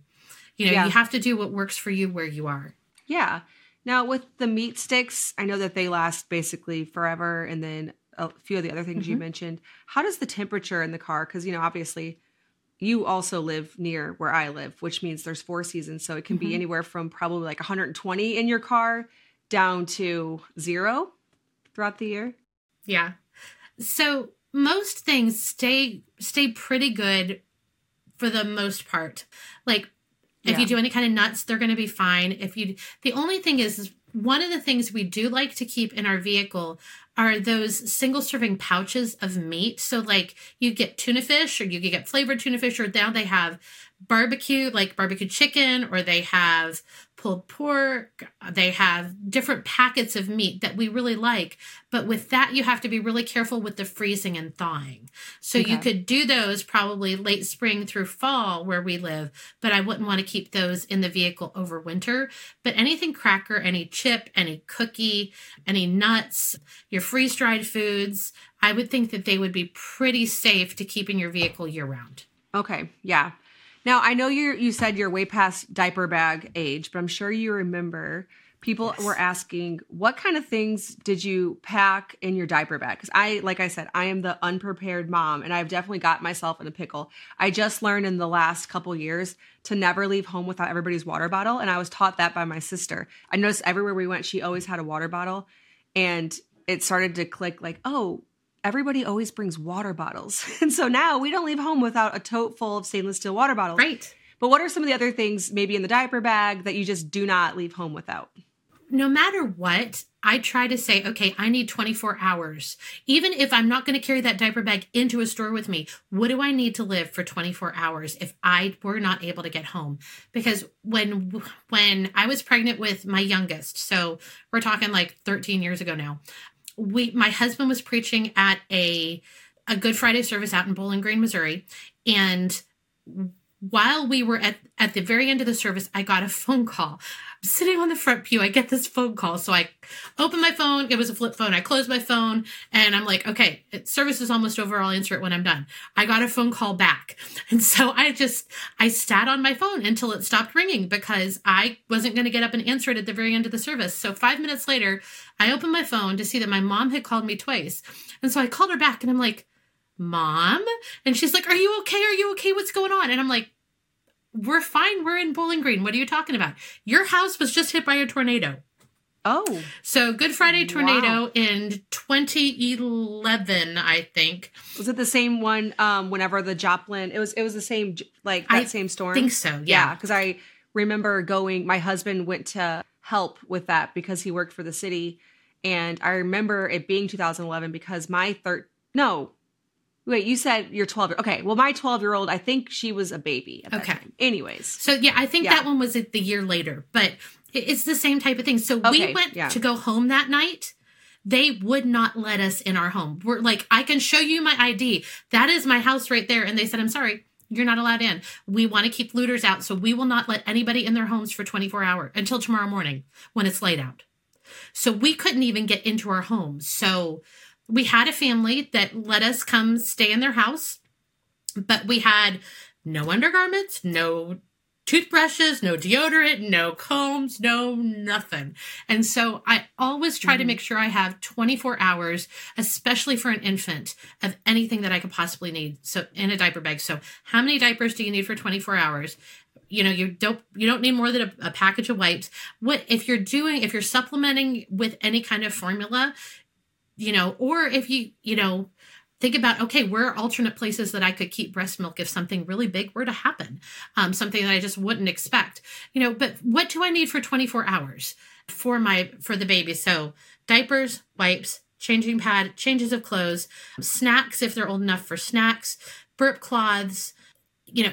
you know, yeah. you have to do what works for you where you are. Yeah. Now with the meat sticks, I know that they last basically forever and then a few of the other things mm-hmm. you mentioned. How does the temperature in the car cuz you know, obviously you also live near where I live, which means there's four seasons, so it can mm-hmm. be anywhere from probably like 120 in your car down to 0 throughout the year. Yeah. So most things stay stay pretty good for the most part. Like if yeah. you do any kind of nuts, they're going to be fine. If you the only thing is, is one of the things we do like to keep in our vehicle are those single serving pouches of meat. So like you get tuna fish or you get flavored tuna fish or now they have barbecue like barbecue chicken or they have pulled pork. They have different packets of meat that we really like. But with that, you have to be really careful with the freezing and thawing. So okay. you could do those probably late spring through fall where we live, but I wouldn't want to keep those in the vehicle over winter. But anything cracker, any chip, any cookie, any nuts, your freeze dried foods, I would think that they would be pretty safe to keep in your vehicle year round. Okay. Yeah. Now I know you you said you're way past diaper bag age, but I'm sure you remember people yes. were asking what kind of things did you pack in your diaper bag? Because i like i said i am the unprepared mom and i've definitely got myself in a pickle. I just learned in the last couple years to never leave home without everybody's water bottle and i was taught that by my sister. I noticed everywhere we went she always had a water bottle and it started to click like oh everybody always brings water bottles. And so now we don't leave home without a tote full of stainless steel water bottles. Right. But what are some of the other things, maybe in the diaper bag, that you just do not leave home without? No matter what, I try to say, okay, I need 24 hours. Even if I'm not going to carry that diaper bag into a store with me, what do I need to live for 24 hours if I were not able to get home? Because when when I was pregnant with my youngest, so we're talking like 13 years ago now, we my husband was preaching at a a Good Friday service out in Bowling Green, Missouri, and while we were at at the very end of the service, I got a phone call. Sitting on the front pew. I get this phone call. So I open my phone. It was a flip phone. I close my phone and I'm like, okay, service is almost over. I'll answer it when I'm done. I got a phone call back. And so I just, I sat on my phone until it stopped ringing because I wasn't going to get up and answer it at the very end of the service. So five minutes later, I opened my phone to see that my mom had called me twice. And so I called her back and I'm like, mom? And she's like, are you okay? Are you okay? What's going on? And I'm like, we're fine. We're in Bowling Green. What are you talking about? Your house was just hit by a tornado. Oh, So Good Friday tornado Wow. in 2011, I think. was it the same one? Um, whenever the Joplin, it was it was the same like that I same storm. I think so, Yeah, yeah. because I remember going. My husband went to help with that because he worked for the city, and I remember it being 2011 because my third no, wait, you said you're 12. Okay, well, my 12 year old, I think she was a baby. At that Okay. time. Anyways, So yeah, I think Yeah. that one was the year later, but it's the same type of thing. So Okay, we went yeah. to go home that night. They would not let us in our home. We're like, I can show you my ID. That is my house right there. And they said, I'm sorry, you're not allowed in. We want to keep looters out, so we will not let anybody in their homes for 24 hours until tomorrow morning when it's laid out. So we couldn't even get into our homes. So we had a family that let us come stay in their house, but we had no undergarments, no toothbrushes, no deodorant, no combs, no nothing. And so I always try to Mhm. make sure I have 24 hours, especially for an infant, of anything that I could possibly need. So in a diaper bag. So how many diapers do you need for 24 hours? You know, you don't you don't need more than a, a package of wipes. What if you're doing if you're supplementing with any kind of formula, you know, or if you, you know, think about okay where are alternate places that i could keep breast milk if something really big were to happen? Um, something that i just wouldn't expect. You know but what do i need for 24 hours for my for the baby? So diapers wipes changing pad changes of clothes snacks if they're old enough for snacks burp cloths you know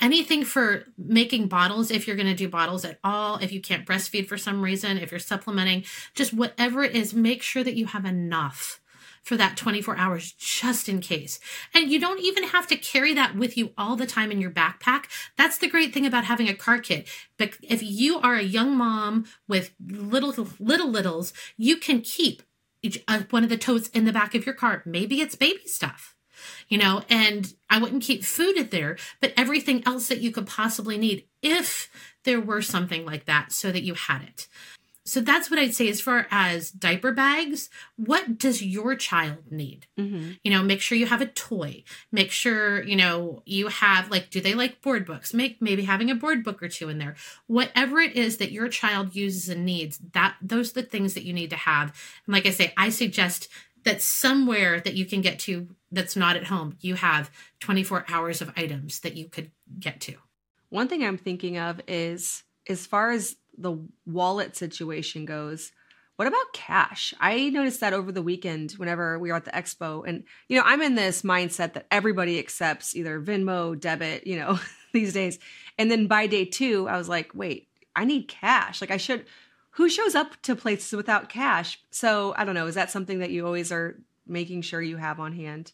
anything for making bottles if you're going to do bottles at all if you can't breastfeed for some reason if you're supplementing just whatever it is make sure that you have enough for that 24 hours just in case. And you don't even have to carry that with you all the time in your backpack. That's the great thing about having a car kit. But if you are a young mom with little little littles, you can keep each, uh, one of the totes in the back of your car. Maybe it's baby stuff. You know, and I wouldn't keep food in there, but everything else that you could possibly need if there were something like that so that you had it. So that's what I'd say as far as diaper bags. What does your child need? Mhm. You know, make sure you have a toy. Make sure, you know, you have like, do they like board books? Make maybe having a board book or two in there. Whatever it is that your child uses and needs, that those are the things that you need to have. And like I say, I suggest that somewhere that you can get to that's not at home, you have 24 hours of items that you could get to. One thing I'm thinking of is as far as the wallet situation goes, what about cash? I noticed that over the weekend whenever we were at the expo. And, you know, I'm in this mindset that everybody accepts either Venmo, debit, you know, these days. And then by day two, I was like, wait, I need cash. Like, I should, who shows up to places without cash? So I don't know. Is that something that you always are making sure you have on hand?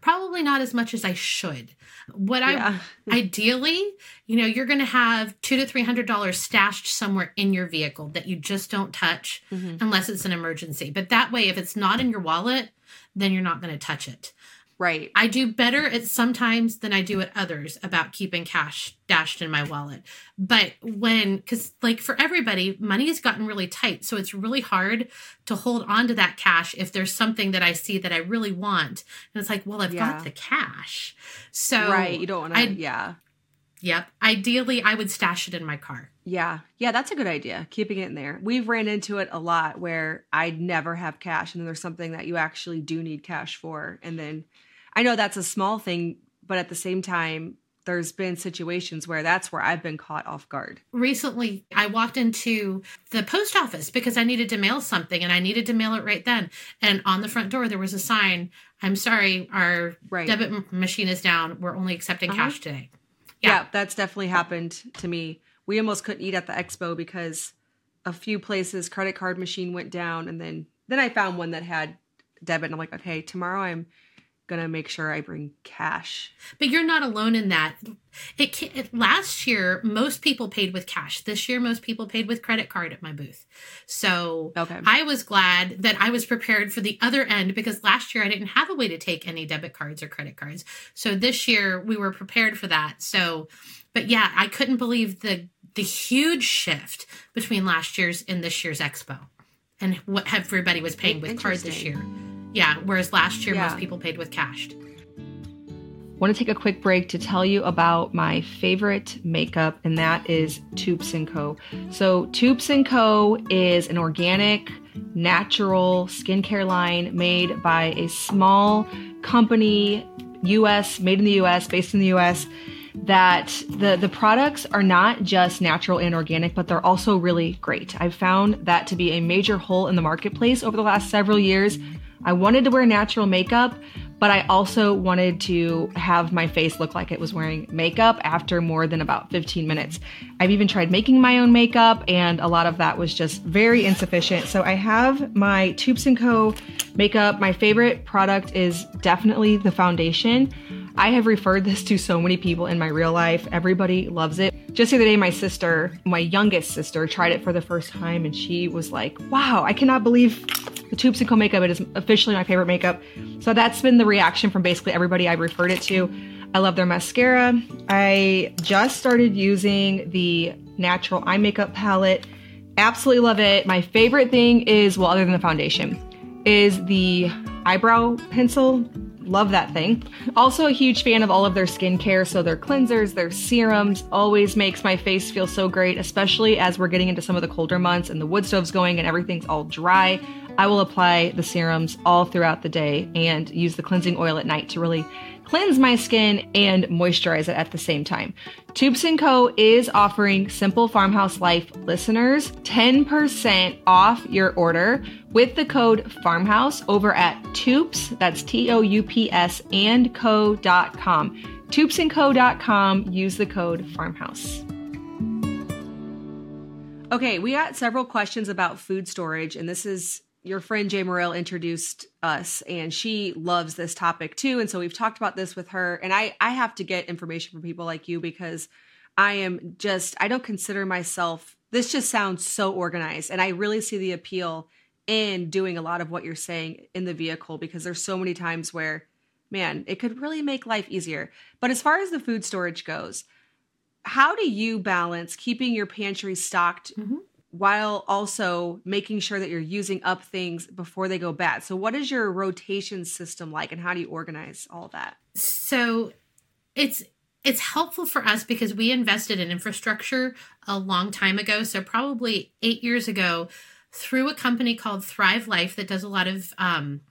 Probably not as much as I should. What I ideally you know you're going to have two to three hundred dollars stashed somewhere in your vehicle that you just don't touch Mhm. unless it's an emergency but that way if it's not in your wallet then you're not going to touch it Right. i do better at sometimes than i do at others about keeping cash dashed in my wallet but when because like for everybody money has gotten really tight so it's really hard to hold on to that cash if there's something that i see that i really want and it's like well i've Yeah. got the cash so right. You don't want to, yeah. Yep. Ideally, I would stash it in my car. Yeah. Yeah, that's a good idea. Keeping it in there. We've ran into it a lot where I'd never have cash and then there's something that you actually do need cash for. And then I know that's a small thing, but at the same time, there's been situations where that's where I've been caught off guard. Recently, I walked into the post office because I needed to mail something and I needed to mail it right then. And on the front door, there was a sign I'm sorry, our Right. debit m- machine is down. We're only accepting Uh-huh. cash today. Yeah. Yeah. that's definitely happened to me. We almost couldn't eat at the expo because a few places credit card machine went down and then then I found one that had debit and I'm like, okay, tomorrow I'm gonna make sure I bring cash. But you're not alone in that. It, ca- it last year most people paid with cash. This year most people paid with credit card at my booth. So Okay. I was glad that I was prepared for the other end because last year I didn't have a way to take any debit cards or credit cards. So this year we were prepared for that. So, but yeah, I couldn't believe the the huge shift between last year's and this year's expo, and what everybody was paying with card this year. Yeah, whereas last year Yeah. most people paid with cash. want to take a quick break to tell you about my favorite makeup, and that is Toups & Co. So Toups & Co. is an organic, natural skincare line made by a small company, US, made in the US, based in the US that the the products are not just natural and organic but they're also really great. I've found that to be a major hole in the marketplace over the last several years. I wanted to wear natural makeup, but I also wanted to have my face look like it was wearing makeup after more than about 15 minutes. I've even tried making my own makeup and a lot of that was just very insufficient. So I have my Toups & Co makeup. My favorite product is definitely the foundation. I have referred this to so many people in my real life. Everybody loves it. Just the other day, my sister, my youngest sister, tried it for the first time and she was like, wow, I cannot believe the Toups & Co makeup. It is officially my favorite makeup. So that's been the reaction from basically everybody I've referred it to. I love their mascara. I just started using the natural eye makeup palette. Absolutely love it. My favorite thing is, well, other than the foundation, is the eyebrow pencil Love that thing. Also a huge fan of all of their skincare, so their cleansers, their serums always makes my face feel so great, especially as we're getting into some of the colder months and the wood stove's going and everything's all dry. I will apply the serums all throughout the day and use the cleansing oil at night to really cleanse my skin and moisturize it at the same time. Toups & Co. is offering Simple Farmhouse Life listeners 10% off your order with the code FARMHOUSE over at Toups, that's T-O-U-P-S, and co.com. Toupsandco.com, use the code FARMHOUSE. Okay, we got several questions about food storage, and this is your friend Jamerrill introduced us and she loves this topic too. And so we've talked about this with her. And I I have to get information from people like you because I am just I don't consider myself this just sounds so organized. And I really see the appeal in doing a lot of what you're saying in the vehicle because there's so many times where man it could really make life easier. But as far as the food storage goes how do you balance keeping your pantry stocked mm-hmm while also making sure that you're using up things before they go bad. So, what is your rotation system like, and how do you organize all that? So, it's it's helpful for us because we invested in infrastructure a long time ago. So, probably eight years ago, through a company called Thrive Life that does a lot of um,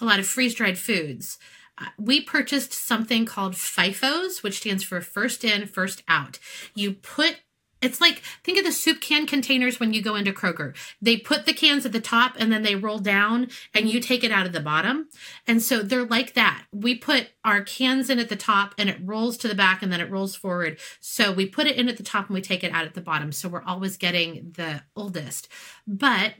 a lot of freeze dried foods. Uh, we purchased something called FIFOs, which stands for first in, first out. You put it's like think of the soup can containers when you go into Kroger. They put the cans at the top and then they roll down and you mm-hmm. take it out of the bottom. And so they're like that. We put our cans in at the top and it rolls to the back and then it rolls forward. So we put it in at the top and we take it out at the bottom. So we're always getting the oldest. But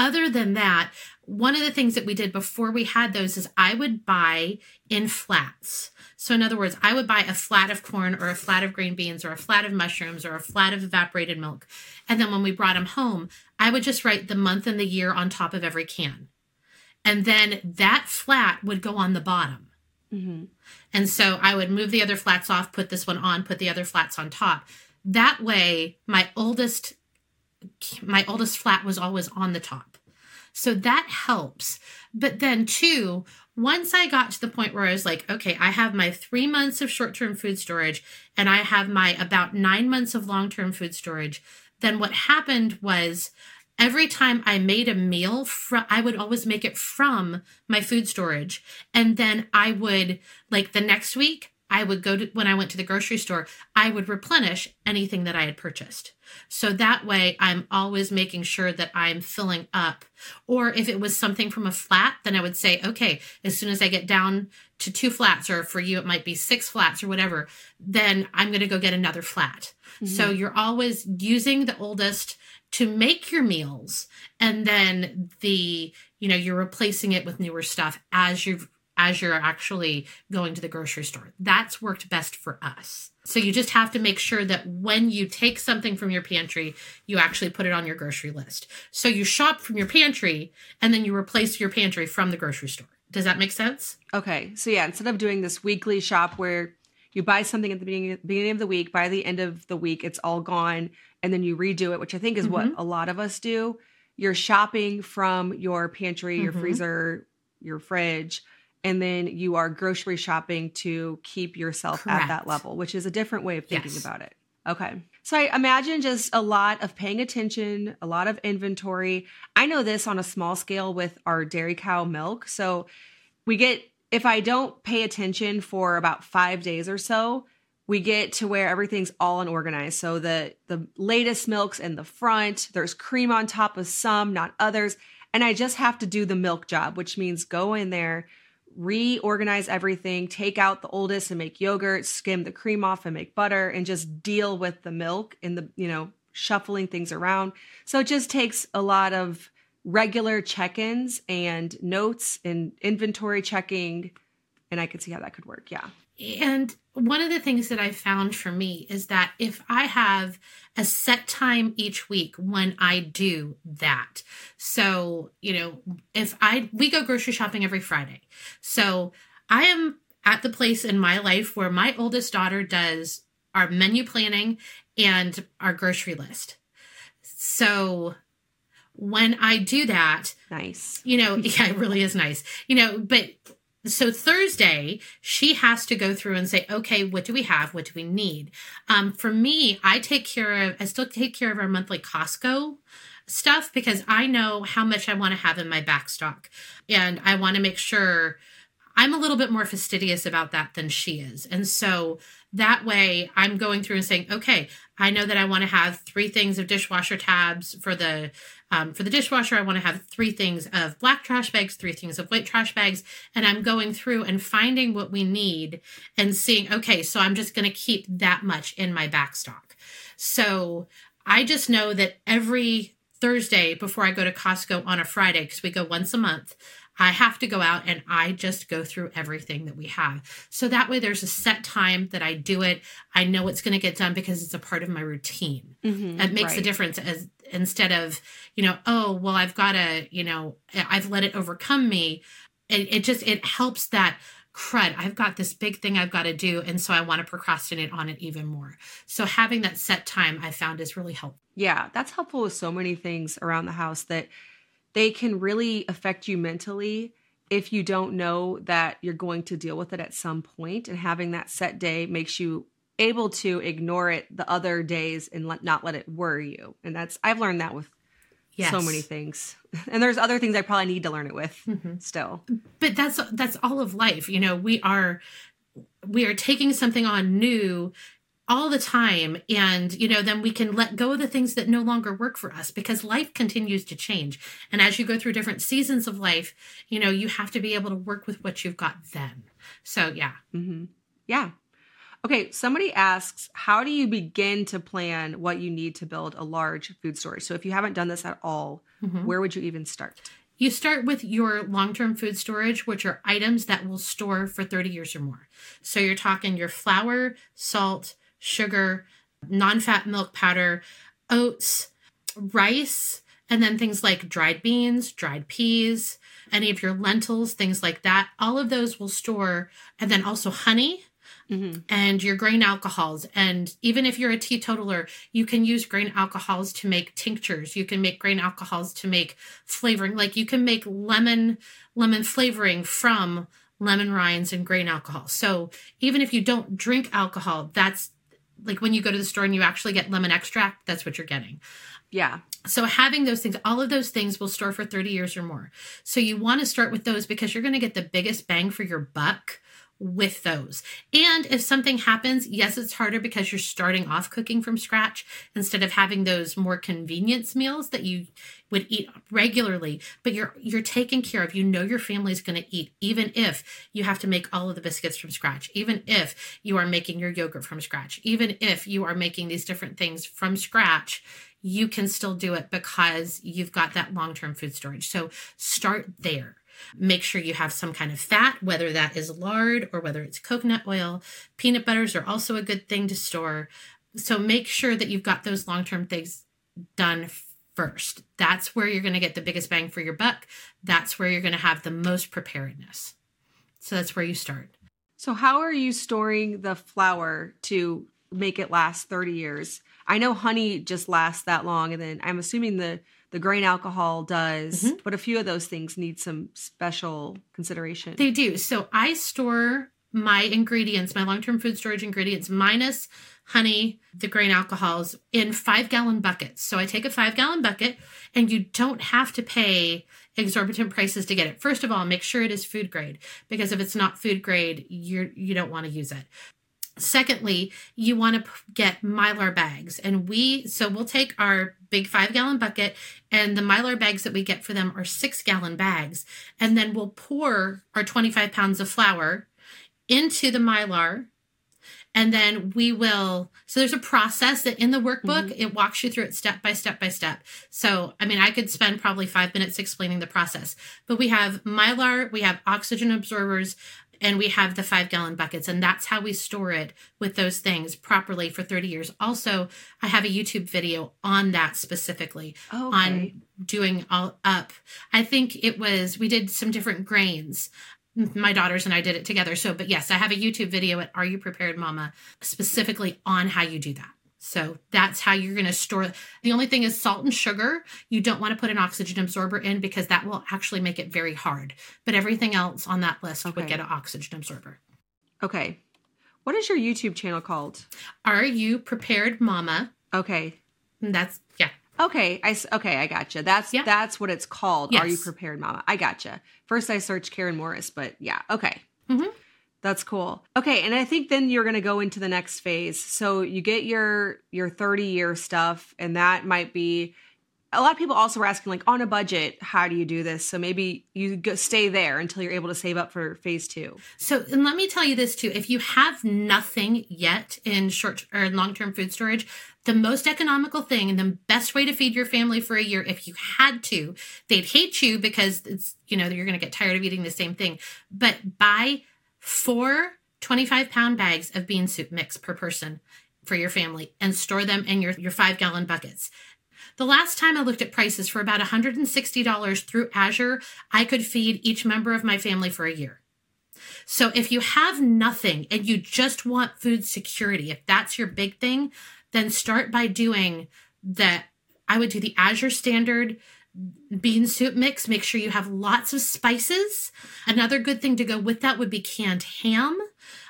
other than that, one of the things that we did before we had those is I would buy in flats. So, in other words, I would buy a flat of corn or a flat of green beans or a flat of mushrooms or a flat of evaporated milk. And then when we brought them home, I would just write the month and the year on top of every can. And then that flat would go on the bottom. Mm-hmm. And so I would move the other flats off, put this one on, put the other flats on top. That way, my oldest my oldest flat was always on the top. So that helps. But then, too, once I got to the point where I was like, okay, I have my three months of short term food storage and I have my about nine months of long term food storage, then what happened was every time I made a meal, fr- I would always make it from my food storage. And then I would, like the next week, I would go to, when I went to the grocery store, I would replenish anything that I had purchased. So that way I'm always making sure that I'm filling up. Or if it was something from a flat, then I would say, okay, as soon as I get down to two flats, or for you, it might be six flats or whatever, then I'm going to go get another flat. Mm-hmm. So you're always using the oldest to make your meals. And then the, you know, you're replacing it with newer stuff as you've as you're actually going to the grocery store. That's worked best for us. So you just have to make sure that when you take something from your pantry, you actually put it on your grocery list. So you shop from your pantry and then you replace your pantry from the grocery store. Does that make sense? Okay. So yeah, instead of doing this weekly shop where you buy something at the beginning beginning of the week, by the end of the week it's all gone and then you redo it, which I think is mm-hmm. what a lot of us do. You're shopping from your pantry, your mm-hmm. freezer, your fridge and then you are grocery shopping to keep yourself at that level, which is a different way of thinking Yes. about it. Okay. So I imagine just a lot of paying attention, a lot of inventory. I know this on a small scale with our dairy cow milk. So we get, if I don't pay attention for about five days or so, we get to where everything's all unorganized. So the the latest milks in the front, there's cream on top of some, not others. And I just have to do the milk job, which means go in there, reorganize everything, take out the oldest and make yogurt, skim the cream off and make butter, and just deal with the milk and the, you know, shuffling things around. So it just takes a lot of regular check-ins and notes and inventory checking. And I could see how that could work. Yeah. And one of the things that I found for me is that if I have a set time each week when I do that, so, you know, if I, we go grocery shopping every Friday. So I am at the place in my life where my oldest daughter does our menu planning and our grocery list. So when I do that, Nice. you know, yeah, it really is nice. You know, but so Thursday, she has to go through and say, okay, what do we have? What do we need? Um, for me, I take care of, I still take care of our monthly Costco stuff because I know how much I want to have in my back stock. And I want to make sure I'm a little bit more fastidious about that than she is. And so that way I'm going through and saying, okay, I know that I want to have three things of dishwasher tabs for the um, for the dishwasher. I want to have three things of black trash bags, three things of white trash bags, and I'm going through and finding what we need and seeing, okay, so I'm just going to keep that much in my back stock. So I just know that every Thursday before I go to Costco on a Friday, because we go once a month, I have to go out and I just go through everything that we have. So that way there's a set time that I do it. I know it's going to get done because it's a part of my routine. Mhm, It makes a difference as instead of, you know, oh, well, I've got to, you know, I've let it overcome me. It, it just, it helps that crud. I've got this big thing I've got to do. And so I want to procrastinate on it even more. So having that set time I found is really helpful. Yeah, that's helpful with so many things around the house that they can really affect you mentally if you don't know that you're going to deal with it at some point and having that set day makes you able to ignore it the other days and let, not let it worry you. And that's I've learned that with Yes. so many things. And there's other things I probably need to learn it with Mhm. still. but that's that's all of life you know we are we are taking something on new all the time and you know then we can let go of the things that no longer work for us because life continues to change and as you go through different seasons of life you know you have to be able to work with what you've got then so yeah hmm Yeah. Okay, somebody asks, how do you begin to plan what you need to build a large food storage? So if you haven't done this at all, Mhm. where would you even start? You start with your long term food storage, which are items that will store for 30 years or more. So you're talking your flour, salt, sugar, non fat milk powder, oats, rice, and then things like dried beans, dried peas, any of your lentils, things like that. All of those will store, and then also honey Mm-hmm. and your grain alcohols. And even if you're a teetotaler, you can use grain alcohols to make tinctures. You can make grain alcohols to make flavoring. Like you can make lemon lemon flavoring from lemon rinds and grain alcohol. So even if you don't drink alcohol, that's like when you go to the store and you actually get lemon extract, that's what you're getting. Yeah. So having those things, all of those things will store for 30 years or more. So you want to start with those because you're going to get the biggest bang for your buck with those. And if something happens, yes, it's harder because you're starting off cooking from scratch instead of having those more convenience meals that you would eat regularly, but you're you're taken care of. You know your family's going to eat even if you have to make all of the biscuits from scratch, even if you are making your yogurt from scratch, even if you are making these different things from scratch you can still do it because you've got that long term food storage. So start there. Make sure you have some kind of fat, whether that is lard or whether it's coconut oil. Peanut butters are also a good thing to store. So make sure that you've got those long term things done first. That's where you're going to get the biggest bang for your buck. That's where you're going to have the most preparedness. So that's where you start. So how are you storing the flour to make it last 30 years? I know honey just lasts that long and then I'm assuming the the grain alcohol does, Mhm. but a few of those things need some special consideration. They do. So I store my ingredients, my long term food storage ingredients, minus honey, the grain alcohols, in five gallon buckets. So I take a five gallon bucket, and you don't have to pay exorbitant prices to get it. First of all, make sure it is food grade because if it's not food grade, you're you don't want to use it. Secondly, you want to p- get mylar bags, and we so we'll take our big five gallon bucket, and the mylar bags that we get for them are six gallon bags, and then we'll pour our twenty five pounds of flour into the mylar and then we will so there's a process that in the workbook mm-hmm. it walks you through it step by step by step. So i mean i could spend probably five minutes explaining the process but we have mylar we have oxygen absorbers and we have the five gallon buckets and that's how we store it with those things properly for 30 years also i have a youtube video on that specifically Oh, okay. on doing all up. I think it was we did some different grains. My daughters and I did it together. So, but yes, I have a YouTube video at Are You Prepared Mama specifically on how you do that. So that's how you're going to store. The only thing is salt and sugar. You don't want to put an oxygen absorber in because that will actually make it very hard. But everything else on that list Okay. would get an oxygen absorber. okay. What is your YouTube channel called? Are You Prepared Mama? Okay. That's, yeah. Okay, I okay, I gotcha. That's Yeah. that's what it's called. Are you prepared, Mama? I gotcha. First, I searched Karen Morris, but yeah, okay, Mhm. That's cool. Okay, and I think then you're gonna go into the next phase. So you get your your 30 year stuff, and that might be. A lot of people also were asking, like, on a budget, how do you do this? So maybe you go, stay there until you're able to save up for phase two. So, and let me tell you this too: if you have nothing yet in short or long-term food storage, the most economical thing and the best way to feed your family for a year, if you had to, they'd hate you because it's you know you're going to get tired of eating the same thing. But buy four 25 pound bags of bean soup mix per person for your family and store them in your, your five gallon buckets. The last time I looked at prices for about $160 through Azure, I could feed each member of my family for a year. So if you have nothing and you just want food security, if that's your big thing, then start by doing the I would do the Azure standard bean soup mix. Make sure you have lots of spices. Another good thing to go with that would be canned ham.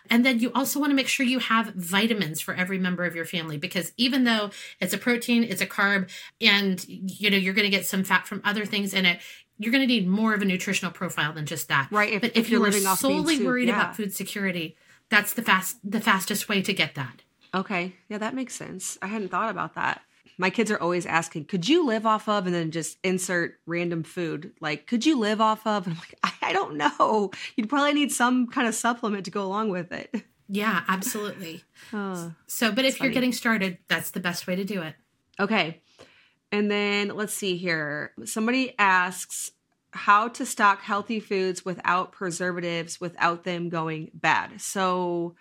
And then you also want to make sure you have vitamins for every member of your family because even though it's a protein, it's a carb, and you know you're going to get some fat from other things in it, you're going to need more of a nutritional profile than just that. Right, if- but if if, you're you are living solely soup, worried yeah. about food security, that's the fast the fastest way to get that. Okay. Yeah, that makes sense. I hadn't thought about that. My kids are always asking, could you live off of, and then just insert random food? Like, could you live off of? And I'm like, I, I don't know. You'd probably need some kind of supplement to go along with it. Yeah, absolutely. Uh, So, but if funny. you're getting started, that's the best way to do it. okay. And then let's see here. Somebody asks how to stock healthy foods without preservatives without them going bad. So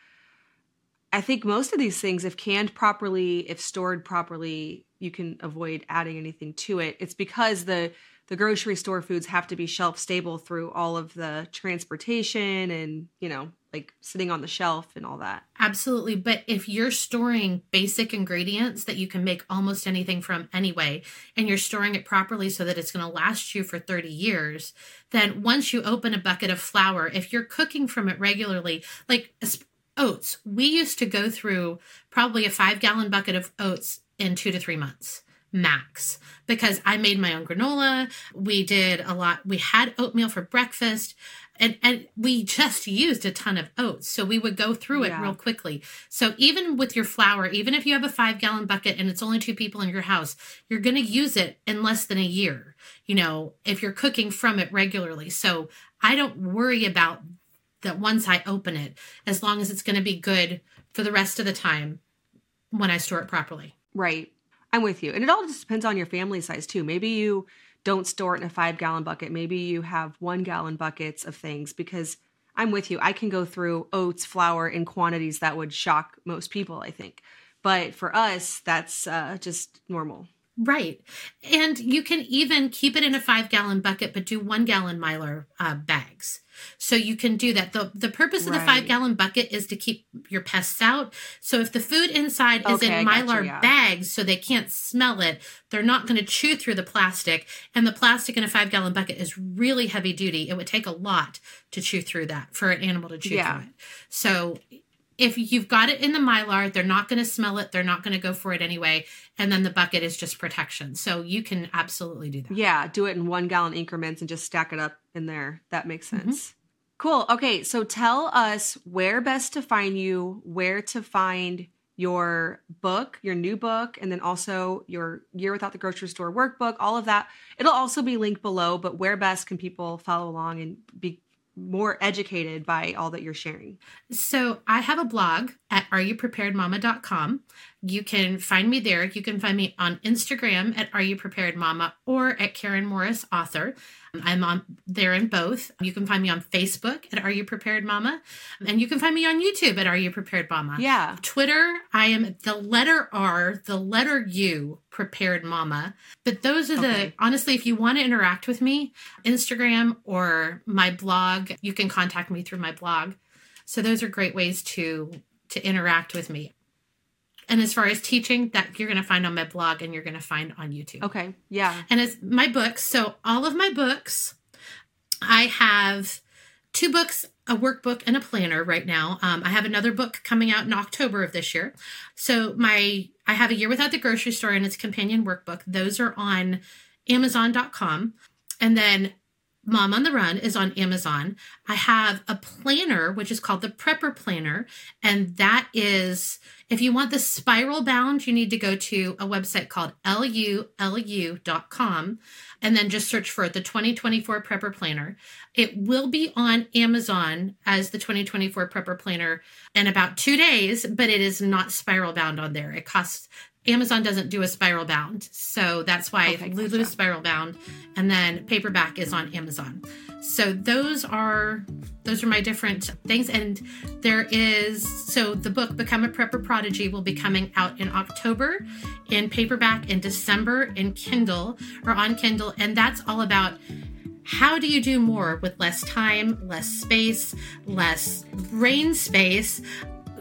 I think most of these things, if canned properly, if stored properly, you can avoid adding anything to it. It's because the the grocery store foods have to be shelf stable through all of the transportation and you know like sitting on the shelf and all that. Absolutely. But if you're storing basic ingredients that you can make almost anything from anyway, and you're storing it properly so that it's going to last you for 30 years, then once you open a bucket of flour, if you're cooking from it regularly, like oats, we used to go through probably a five gallon bucket of oats in two to three months max because I made my own granola. We did a lot. We had oatmeal for breakfast and, and we just used a ton of oats. So we would go through it Yeah. real quickly. So even with your flour, even if you have a five gallon bucket and it's only two people in your house, you're going to use it in less than a year, you know, if you're cooking from it regularly. So I don't worry about that once I open it, as long as it's going to be good for the rest of the time when I store it properly. Right. I'm with you. And it all just depends on your family size too. Maybe you don't store it in a five gallon bucket. Maybe you have one gallon buckets of things because I'm with you. I can go through oats, flour in quantities that would shock most people, I think. But for us, that's uh, just normal. Right. And you can even keep it in a five gallon bucket, but do one gallon Mylar uh, bags. So you can do that. The the purpose of the five gallon bucket is to keep your pests out. So if the food inside is Okay, I in got you, mylar yeah. bags so they can't smell it, they're not going to chew through the plastic. And the plastic in a five gallon bucket is really heavy duty. It would take a lot to chew through that for an animal to chew Yeah. through it. So if you've got it in the mylar, they're not going to smell it. They're not going to go for it anyway. And then the bucket is just protection. So you can absolutely do that. Yeah, do it in one gallon increments and just stack it up in there. That makes Mm-hmm. sense. Cool. Okay, so tell us where best to find you, where to find your book, your new book, and then also your Year Without the Grocery Store workbook, all of that. It'll also be linked below, but where best can people follow along and be more educated by all that you're sharing? So I have a blog at areyoupreparedmama.com. You can find me there. You can find me on Instagram at Are You Prepared Mama or at Karen Morris Author. I'm on there in both. You can find me on Facebook at Are You Prepared Mama, and you can find me on YouTube at Are You Prepared Mama. Yeah. Twitter, I am the letter R, the letter U, prepared mama. But those are the Okay. honestly, if you want to interact with me, Instagram or my blog, you can contact me through my blog. So those are great ways to to interact with me. And as far as teaching, that you're going to find on my blog and you're going to find on YouTube. Okay. Yeah. And it's my books. So all of my books, I have two books, a workbook and a planner right now. Um, I have another book coming out in October of this year. So my I have a year without the grocery store and its companion workbook. Those are on Amazon.com. And then Mom on the Run is on Amazon. I have a planner, which is called the Prepper Planner. And that is, if you want the spiral bound, you need to go to a website called lulu.com and then just search for the 2024 Prepper Planner. It will be on Amazon as the 2024 Prepper Planner in about two days, but it is not spiral bound on there. It costs Amazon doesn't do a spiral bound. So that's why Okay, Lulu gotcha. spiral bound and then paperback is on Amazon. So those are those are my different things and there is so the book Become a Prepper Prodigy will be coming out in October in paperback in December in Kindle or on Kindle and that's all about how do you do more with less time, less space, less brain space?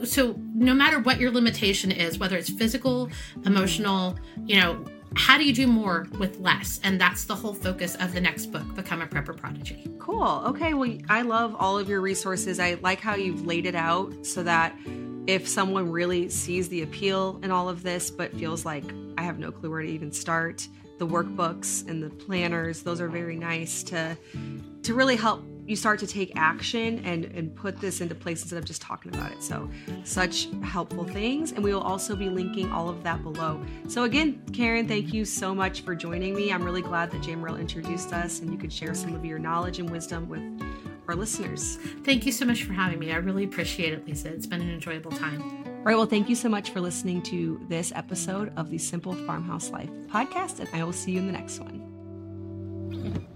So, no matter what your limitation is, whether it's physical, emotional, you know, how do you do more with less? And that's the whole focus of the next book, Become a Prepper Prodigy. Cool. Okay. Well, I love all of your resources. I like how you've laid it out so that if someone really sees the appeal in all of this, but feels like I have no clue where to even start, the workbooks and the planners, those are very nice to to really help you start to take action and and put this into place instead of just talking about it. So, such helpful things, and we will also be linking all of that below. So again, Karen, thank you so much for joining me. I'm really glad that Jamerrill introduced us, and you could share some of your knowledge and wisdom with our listeners. Thank you so much for having me. I really appreciate it, Lisa. It's been an enjoyable time. All right, well, thank you so much for listening to this episode of the Simple Farmhouse Life podcast, and I will see you in the next one.